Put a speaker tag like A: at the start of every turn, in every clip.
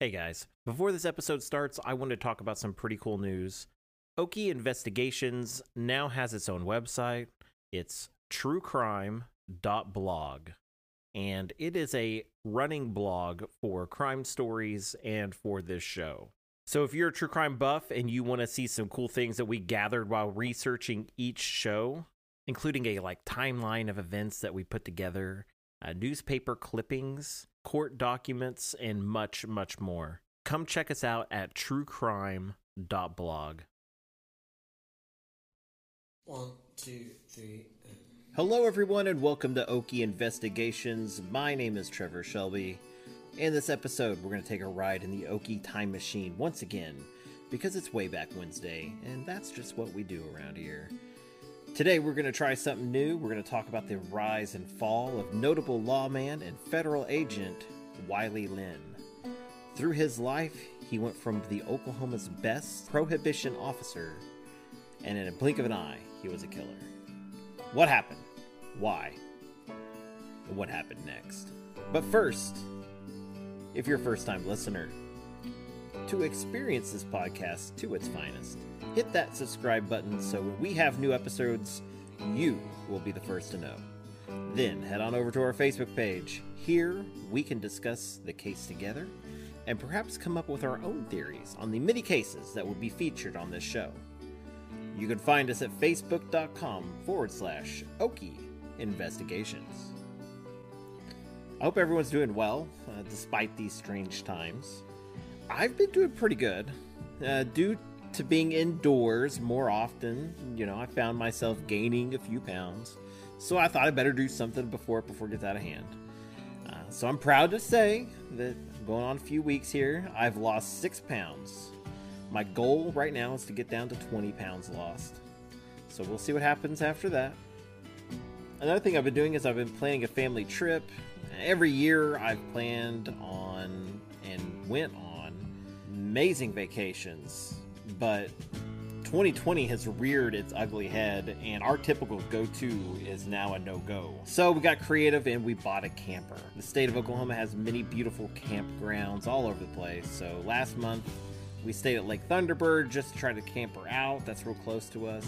A: Hey guys, before this episode starts, I want to talk about some pretty cool news. Okie Investigations now has its own website. It's truecrime.blog. And it is a running blog for crime stories and for this show. So if you're a true crime buff and you want to see some cool things that we gathered while researching each show, including a like timeline of events that we put together, uh, newspaper clippings, court documents, and much, much more. Come check us out at truecrime.blog.
B: One, two, three. and-
A: Hello, everyone, and welcome to Okie Investigations. My name is Trevor Shelby. In this episode, we're going to take a ride in the Okie time machine once again because it's way back Wednesday, and that's just what we do around here. Today, we're going to try something new. We're going to talk about the rise and fall of notable lawman and federal agent Wiley Lynn. Through his life, he went from the Oklahoma's best prohibition officer, and in a blink of an eye, he was a killer. What happened? Why? And what happened next? But first, if you're a first time listener, to experience this podcast to its finest, hit that subscribe button so when we have new episodes, you will be the first to know. Then head on over to our Facebook page. Here we can discuss the case together and perhaps come up with our own theories on the many cases that will be featured on this show. You can find us at facebook.com forward slash Okie Investigations. I hope everyone's doing well, uh, despite these strange times. I've been doing pretty good. Uh, due to being indoors more often, you know, I found myself gaining a few pounds. So I thought I better do something before before it gets out of hand. Uh, so I'm proud to say that going on a few weeks here, I've lost six pounds. My goal right now is to get down to 20 pounds lost. So we'll see what happens after that. Another thing I've been doing is I've been planning a family trip. Every year I've planned on and went on amazing vacations, but 2020 has reared its ugly head, and our typical go to is now a no go. So we got creative and we bought a camper. The state of Oklahoma has many beautiful campgrounds all over the place. So last month, we stayed at Lake Thunderbird just to try to camper out. That's real close to us.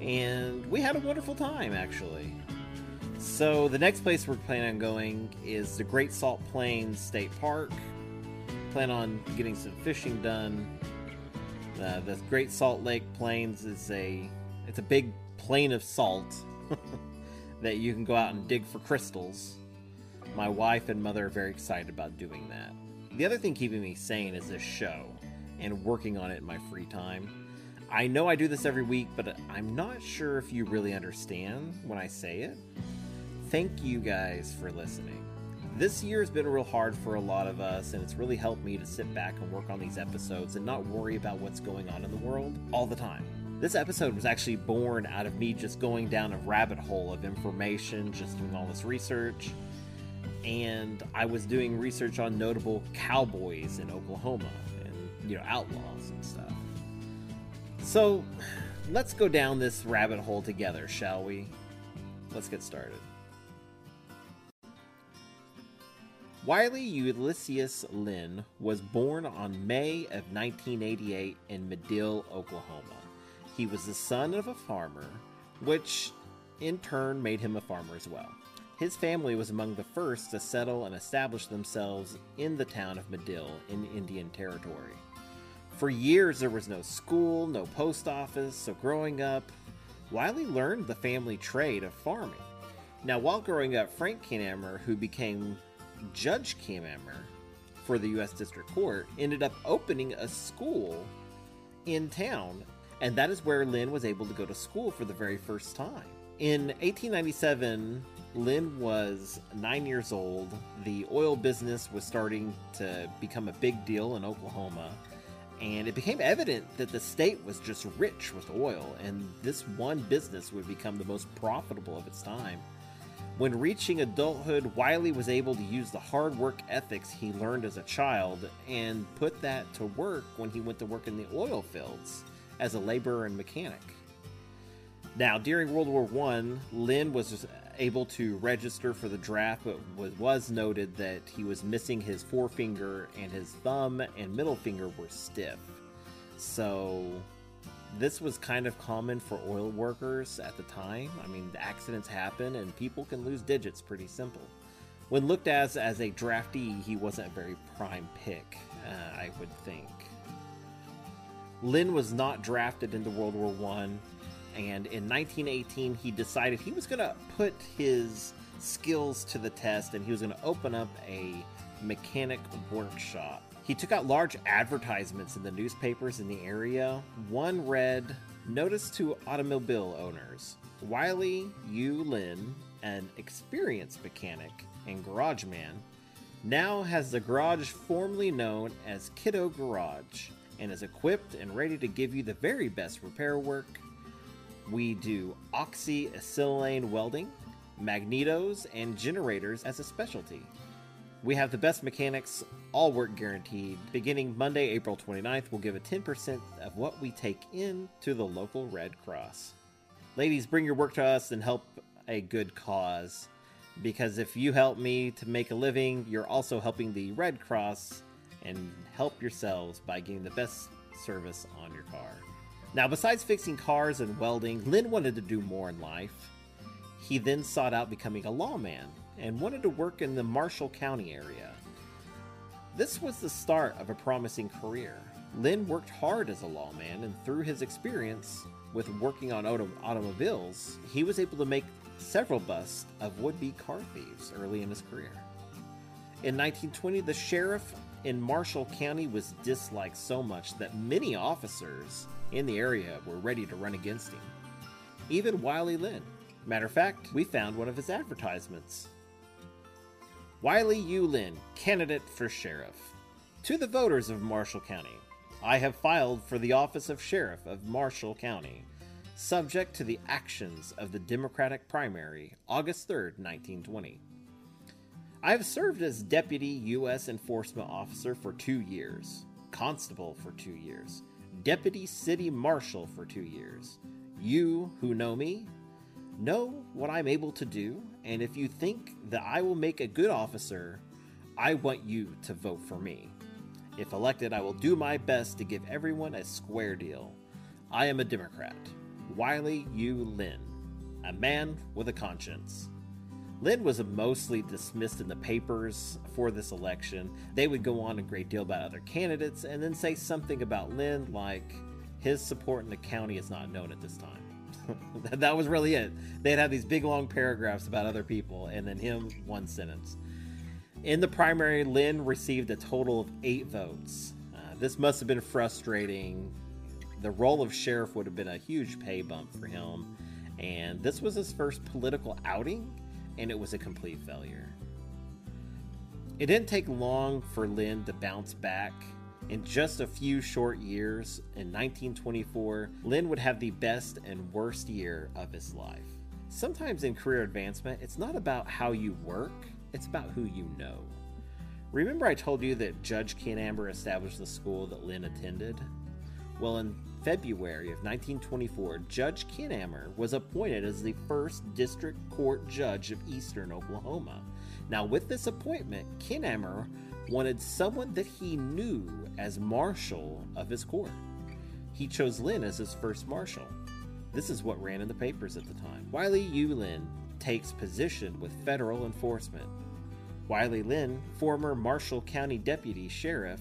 A: And we had a wonderful time, actually. So the next place we're planning on going is the Great Salt Plains State Park. Plan on getting some fishing done. Uh, the Great Salt Lake Plains is a it's a big plain of salt that you can go out and dig for crystals. My wife and mother are very excited about doing that. The other thing keeping me sane is this show and working on it in my free time. I know I do this every week, but I'm not sure if you really understand when I say it. Thank you guys for listening. This year has been real hard for a lot of us, and it's really helped me to sit back and work on these episodes and not worry about what's going on in the world all the time. This episode was actually born out of me just going down a rabbit hole of information, just doing all this research. And I was doing research on notable cowboys in Oklahoma and, you know, outlaws and stuff. So, let's go down this rabbit hole together, shall we? Let's get started. Wiley Ulysses Lynn was born on May of 1988 in Madill, Oklahoma. He was the son of a farmer, which in turn made him a farmer as well. His family was among the first to settle and establish themselves in the town of Madill in Indian Territory. For years, there was no school, no post office, so growing up, Wiley learned the family trade of farming. Now, while growing up, Frank Kennamer, who became Judge Kennamer for the U.S. District Court, ended up opening a school in town, and that is where Lynn was able to go to school for the very first time. In 1897, Lynn was nine years old. The oil business was starting to become a big deal in Oklahoma, and it became evident that the state was just rich with oil, and this one business would become the most profitable of its time. When reaching adulthood, Wiley was able to use the hard work ethics he learned as a child and put that to work when he went to work in the oil fields as a laborer and mechanic. Now, during World War I, Lynn was able to register for the draft, but was noted that he was missing his forefinger and his thumb and middle finger were stiff. So, this was kind of common for oil workers at the time. I mean, accidents happen and people can lose digits pretty simple. When looked as as a draftee, he wasn't a very prime pick, uh, I would think. Lynn was not drafted into World War One and in 1918 he decided he was going to put his skills to the test and he was going to open up a mechanic workshop. He took out large advertisements in the newspapers in the area. One read, Notice to automobile owners Wiley U. Lynn, an experienced mechanic and garage man, now has the garage formerly known as Kiddo Garage and is equipped and ready to give you the very best repair work we do oxyacetylene welding, magnetos, and generators as a specialty. We have the best mechanics, all work guaranteed. Beginning Monday, April 29th, we'll give a 10% of what we take in to the local Red Cross. Ladies, bring your work to us and help a good cause. Because if you help me to make a living, you're also helping the Red Cross and help yourselves by getting the best service on your car. Now, besides fixing cars and welding, Lynn wanted to do more in life. He then sought out becoming a lawman and wanted to work in the Marshall County area. This was the start of a promising career. Lynn worked hard as a lawman, and through his experience with working on auto- automobiles, he was able to make several busts of would be car thieves early in his career. In 1920, the sheriff in Marshall County was disliked so much that many officers in the area were ready to run against him. Even Wiley Lynn. Matter of fact, we found one of his advertisements. Wiley U. Lynn, candidate for sheriff. To the voters of Marshall County, I have filed for the office of sheriff of Marshall County, subject to the actions of the Democratic primary, August 3, 1920. I have served as deputy U.S. enforcement officer for two years, constable for two years, deputy city marshal for two years. You who know me know what I'm able to do, and if you think that I will make a good officer, I want you to vote for me. If elected, I will do my best to give everyone a square deal. I am a Democrat. Wiley U. Lynn, a man with a conscience. Lynn was mostly dismissed in the papers for this election. They would go on a great deal about other candidates and then say something about Lynn like his support in the county is not known at this time. that was really it. They'd have these big long paragraphs about other people and then him one sentence. In the primary, Lynn received a total of eight votes. Uh, this must have been frustrating. The role of sheriff would have been a huge pay bump for him, and this was his first political outing and it was a complete failure. It didn't take long for Lynn to bounce back. In just a few short years, in 1924, Lynn would have the best and worst year of his life. Sometimes in career advancement, it's not about how you work, it's about who you know. Remember, I told you that Judge Kennamer established the school that Lynn attended? Well, in February of 1924, Judge Kennamer was appointed as the first district court judge of eastern Oklahoma. Now, with this appointment, Kennamer wanted someone that he knew as marshal of his court. He chose Lynn as his first marshal. This is what ran in the papers at the time. Wiley U. Lynn takes position with federal enforcement. Wiley Lynn, former Marshall County Deputy Sheriff,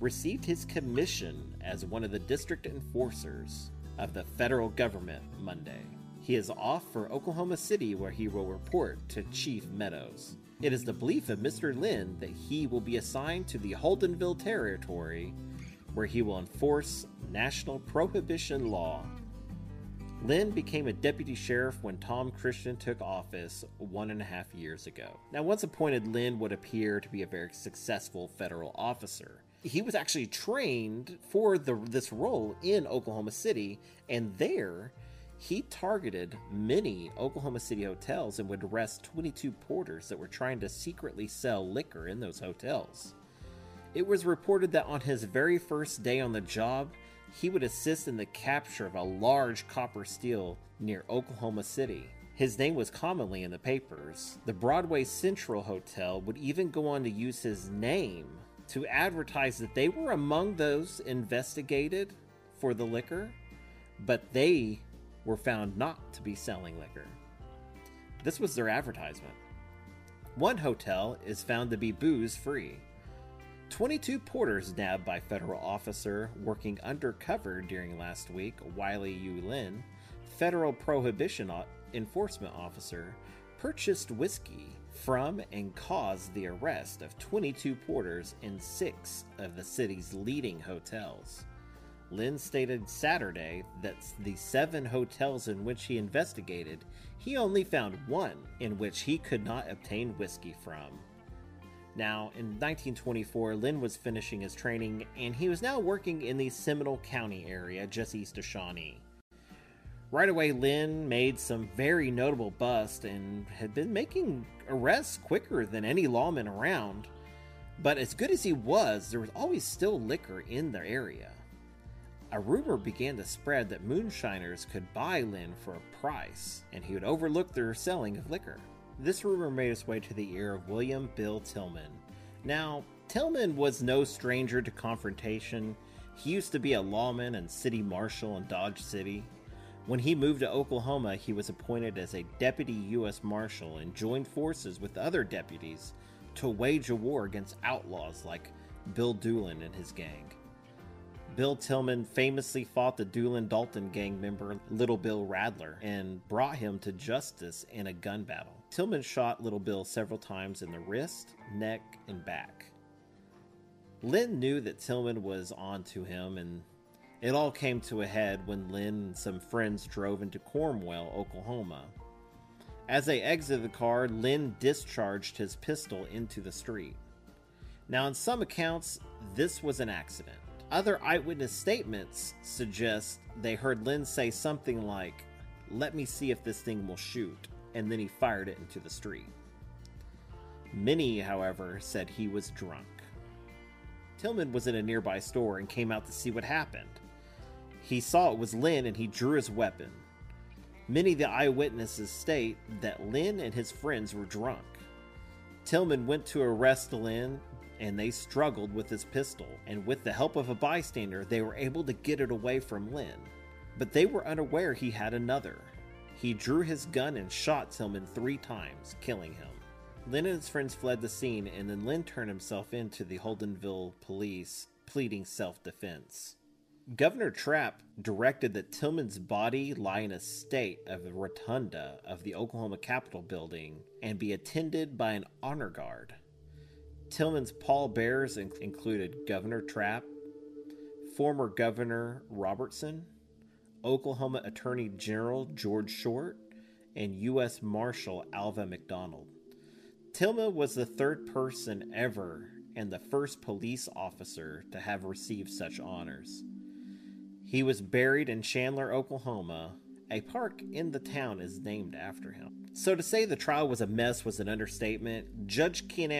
A: received his commission as one of the district enforcers of the federal government Monday. He is off for Oklahoma City where he will report to Chief Meadows. It is the belief of Mr. Lynn that he will be assigned to the Holdenville Territory where he will enforce national prohibition law. Lynn became a deputy sheriff when Tom Christian took office one and a half years ago. Now, once appointed, Lynn would appear to be a very successful federal officer he was actually trained for the, this role in Oklahoma City, and there he targeted many Oklahoma City hotels and would arrest 22 porters that were trying to secretly sell liquor in those hotels. It was reported that on his very first day on the job, he would assist in the capture of a large copper still near Oklahoma City. His name was commonly in the papers. The Broadway Central Hotel would even go on to use his name to advertise that they were among those investigated for the liquor, but they were found not to be selling liquor. This was their advertisement. One hotel is found to be booze free. 22 porters nabbed by federal officer working undercover during last week, Wiley U. Lynn, federal prohibition enforcement officer, purchased whiskey from and caused the arrest of 22 porters in six of the city's leading hotels. Lynn stated Saturday that the seven hotels in which he investigated, he only found one in which he could not obtain whiskey from. Now, in 1924, Lynn was finishing his training and he was now working in the Seminole County area just east of Shawnee. Right away, Lynn made some very notable busts and had been making arrests quicker than any lawman around. But as good as he was, there was always still liquor in the area. A rumor began to spread that moonshiners could buy Lynn for a price, and he would overlook their selling of liquor. This rumor made its way to the ear of William Bill Tilghman. Now, Tilghman was no stranger to confrontation. He used to be a lawman and city marshal in Dodge City. When he moved to Oklahoma, he was appointed as a deputy U.S. Marshal and joined forces with other deputies to wage a war against outlaws like Bill Doolin and his gang. Bill Tilghman famously fought the Doolin Dalton gang member Little Bill Raidler and brought him to justice in a gun battle. Tilghman shot Little Bill several times in the wrist, neck, and back. Lynn knew that Tilghman was on to him and it all came to a head when Lynn and some friends drove into Cromwell, Oklahoma. As they exited the car, Lynn discharged his pistol into the street. Now, in some accounts, this was an accident. Other eyewitness statements suggest they heard Lynn say something like, Let me see if this thing will shoot, and then he fired it into the street. Many, however, said he was drunk. Tilghman was in a nearby store and came out to see what happened. He saw it was Lynn and he drew his weapon. Many of the eyewitnesses state that Lynn and his friends were drunk. Tilghman went to arrest Lynn and they struggled with his pistol, and with the help of a bystander, they were able to get it away from Lynn. But they were unaware he had another. He drew his gun and shot Tilghman three times, killing him. Lynn and his friends fled the scene, and then Lynn turned himself in to the Holdenville police, pleading self defense. Governor Trapp directed that Tilghman's body lie in a state of the rotunda of the Oklahoma Capitol building and be attended by an honor guard. Tilghman's pallbearers included Governor Trapp, former Governor Robertson, Oklahoma Attorney General George Short, and U.S. Marshal Alva McDonald. Tilghman was the third person ever and the first police officer to have received such honors. He was buried in Chandler, Oklahoma. A park in the town is named after him. So to say the trial was a mess was an understatement. Judge Ken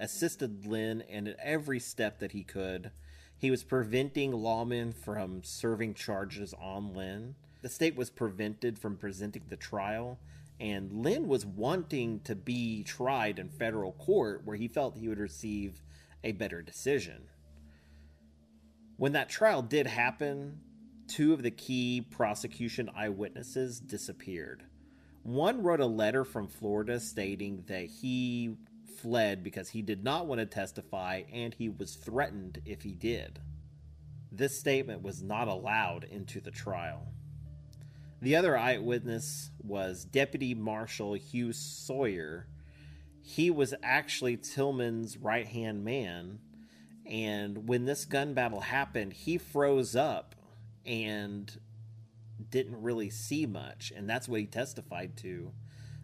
A: assisted Lynn in every step that he could. He was preventing lawmen from serving charges on Lynn. The state was prevented from presenting the trial, and Lynn was wanting to be tried in federal court where he felt he would receive a better decision. When that trial did happen, two of the key prosecution eyewitnesses disappeared. One wrote a letter from Florida stating that he fled because he did not want to testify and he was threatened if he did. This statement was not allowed into the trial. The other eyewitness was Deputy Marshal Hugh Sawyer. He was actually Tilghman's right hand man, and when this gun battle happened, he froze up and didn't really see much, and that's what he testified to.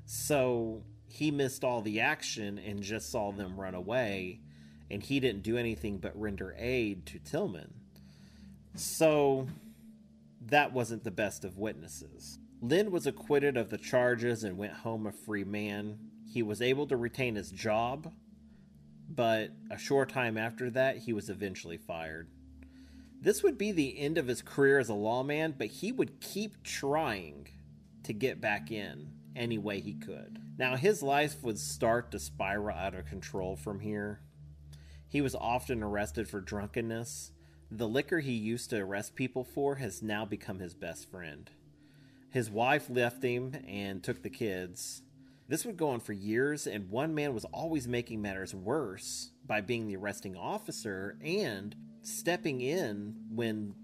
A: So he missed all the action and just saw them run away, and he didn't do anything but render aid to Tilghman. So that wasn't the best of witnesses. Lynn was acquitted of the charges and went home a free man. He was able to retain his job, but a short time after that, he was eventually fired. This would be the end of his career as a lawman, but he would keep trying to get back in any way he could. Now, his life would start to spiral out of control from here. He was often arrested for drunkenness. The liquor he used to arrest people for has now become his best friend. His wife left him and took the kids. This would go on for years, and one man was always making matters worse by being the arresting officer and stepping in when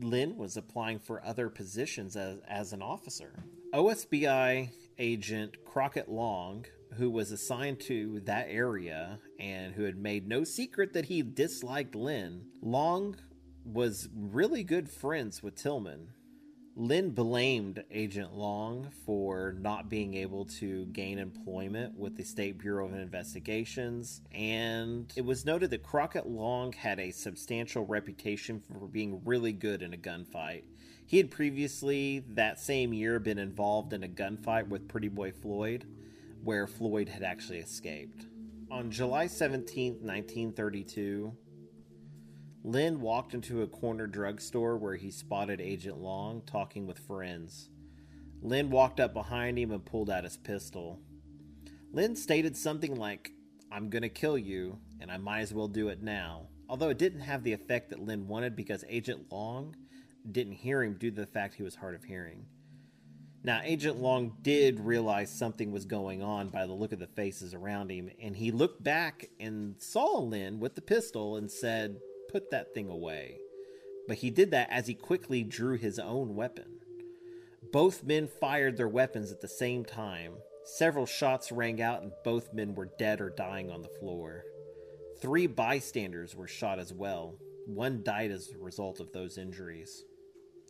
A: Lynn was applying for other positions as, as an officer. OSBI agent Crockett Long, who was assigned to that area and who had made no secret that he disliked Lynn, Long was really good friends with Tilghman. Lynn blamed Agent Long for not being able to gain employment with the State Bureau of Investigations, and it was noted that Crockett Long had a substantial reputation for being really good in a gunfight. He had previously, that same year, been involved in a gunfight with Pretty Boy Floyd, where Floyd had actually escaped. On July 17, 1932, Lynn walked into a corner drugstore where he spotted Agent Long talking with friends. Lynn walked up behind him and pulled out his pistol. Lynn stated something like, I'm gonna kill you, and I might as well do it now. Although it didn't have the effect that Lynn wanted because Agent Long didn't hear him due to the fact he was hard of hearing. Now, Agent Long did realize something was going on by the look of the faces around him, and he looked back and saw Lynn with the pistol and said, Put that thing away. But he did that as he quickly drew his own weapon. Both men fired their weapons at the same time. Several shots rang out, and both men were dead or dying on the floor. Three bystanders were shot as well. One died as a result of those injuries.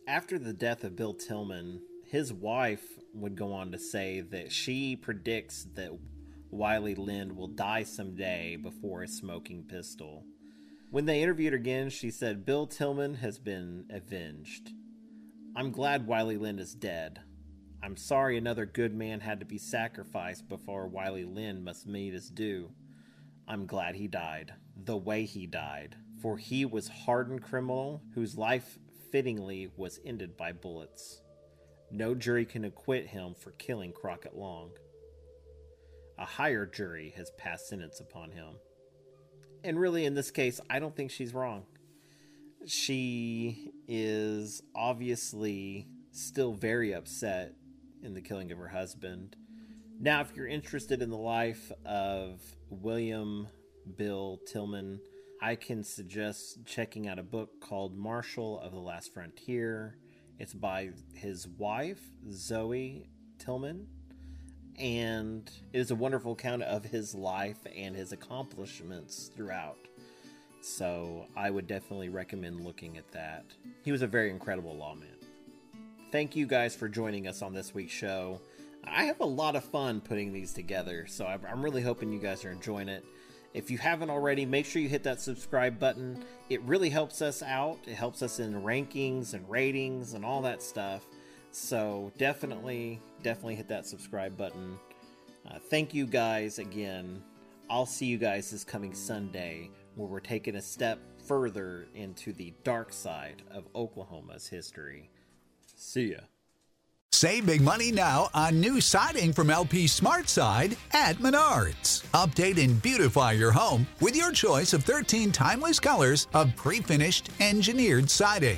A: After the death of Bill Tilghman, his wife would go on to say that she predicts that Wiley Lynn will die someday before a smoking pistol. When they interviewed her again, she said, Bill Tilghman has been avenged. I'm glad Wiley Lynn is dead. I'm sorry another good man had to be sacrificed before Wiley Lynn must meet his due. I'm glad he died, the way he died, for he was hardened criminal whose life fittingly was ended by bullets. No jury can acquit him for killing Crockett Long. A higher jury has passed sentence upon him. And really, in this case, I don't think she's wrong. She is obviously still very upset in the killing of her husband. Now, if you're interested in the life of William Bill Tilghman, I can suggest checking out a book called Marshal of the Last Frontier. It's by his wife, Zoe Tilghman, and it is a wonderful account of his life and his accomplishments throughout. So I would definitely recommend looking at that. He was a very incredible lawman. Thank you guys for joining us on this week's show. I have a lot of fun putting these together, so I'm really hoping you guys are enjoying it. If you haven't already, make sure you hit that subscribe button. It really helps us out. It helps us in rankings and ratings and all that stuff. So definitely, definitely hit that subscribe button. Uh, thank you guys again. I'll see you guys this coming Sunday where we're taking a step further into the dark side of Oklahoma's history. See ya.
C: Save big money now on new siding from LP Smart Side at Menards. Update and beautify your home with your choice of 13 timeless colors of pre-finished engineered siding.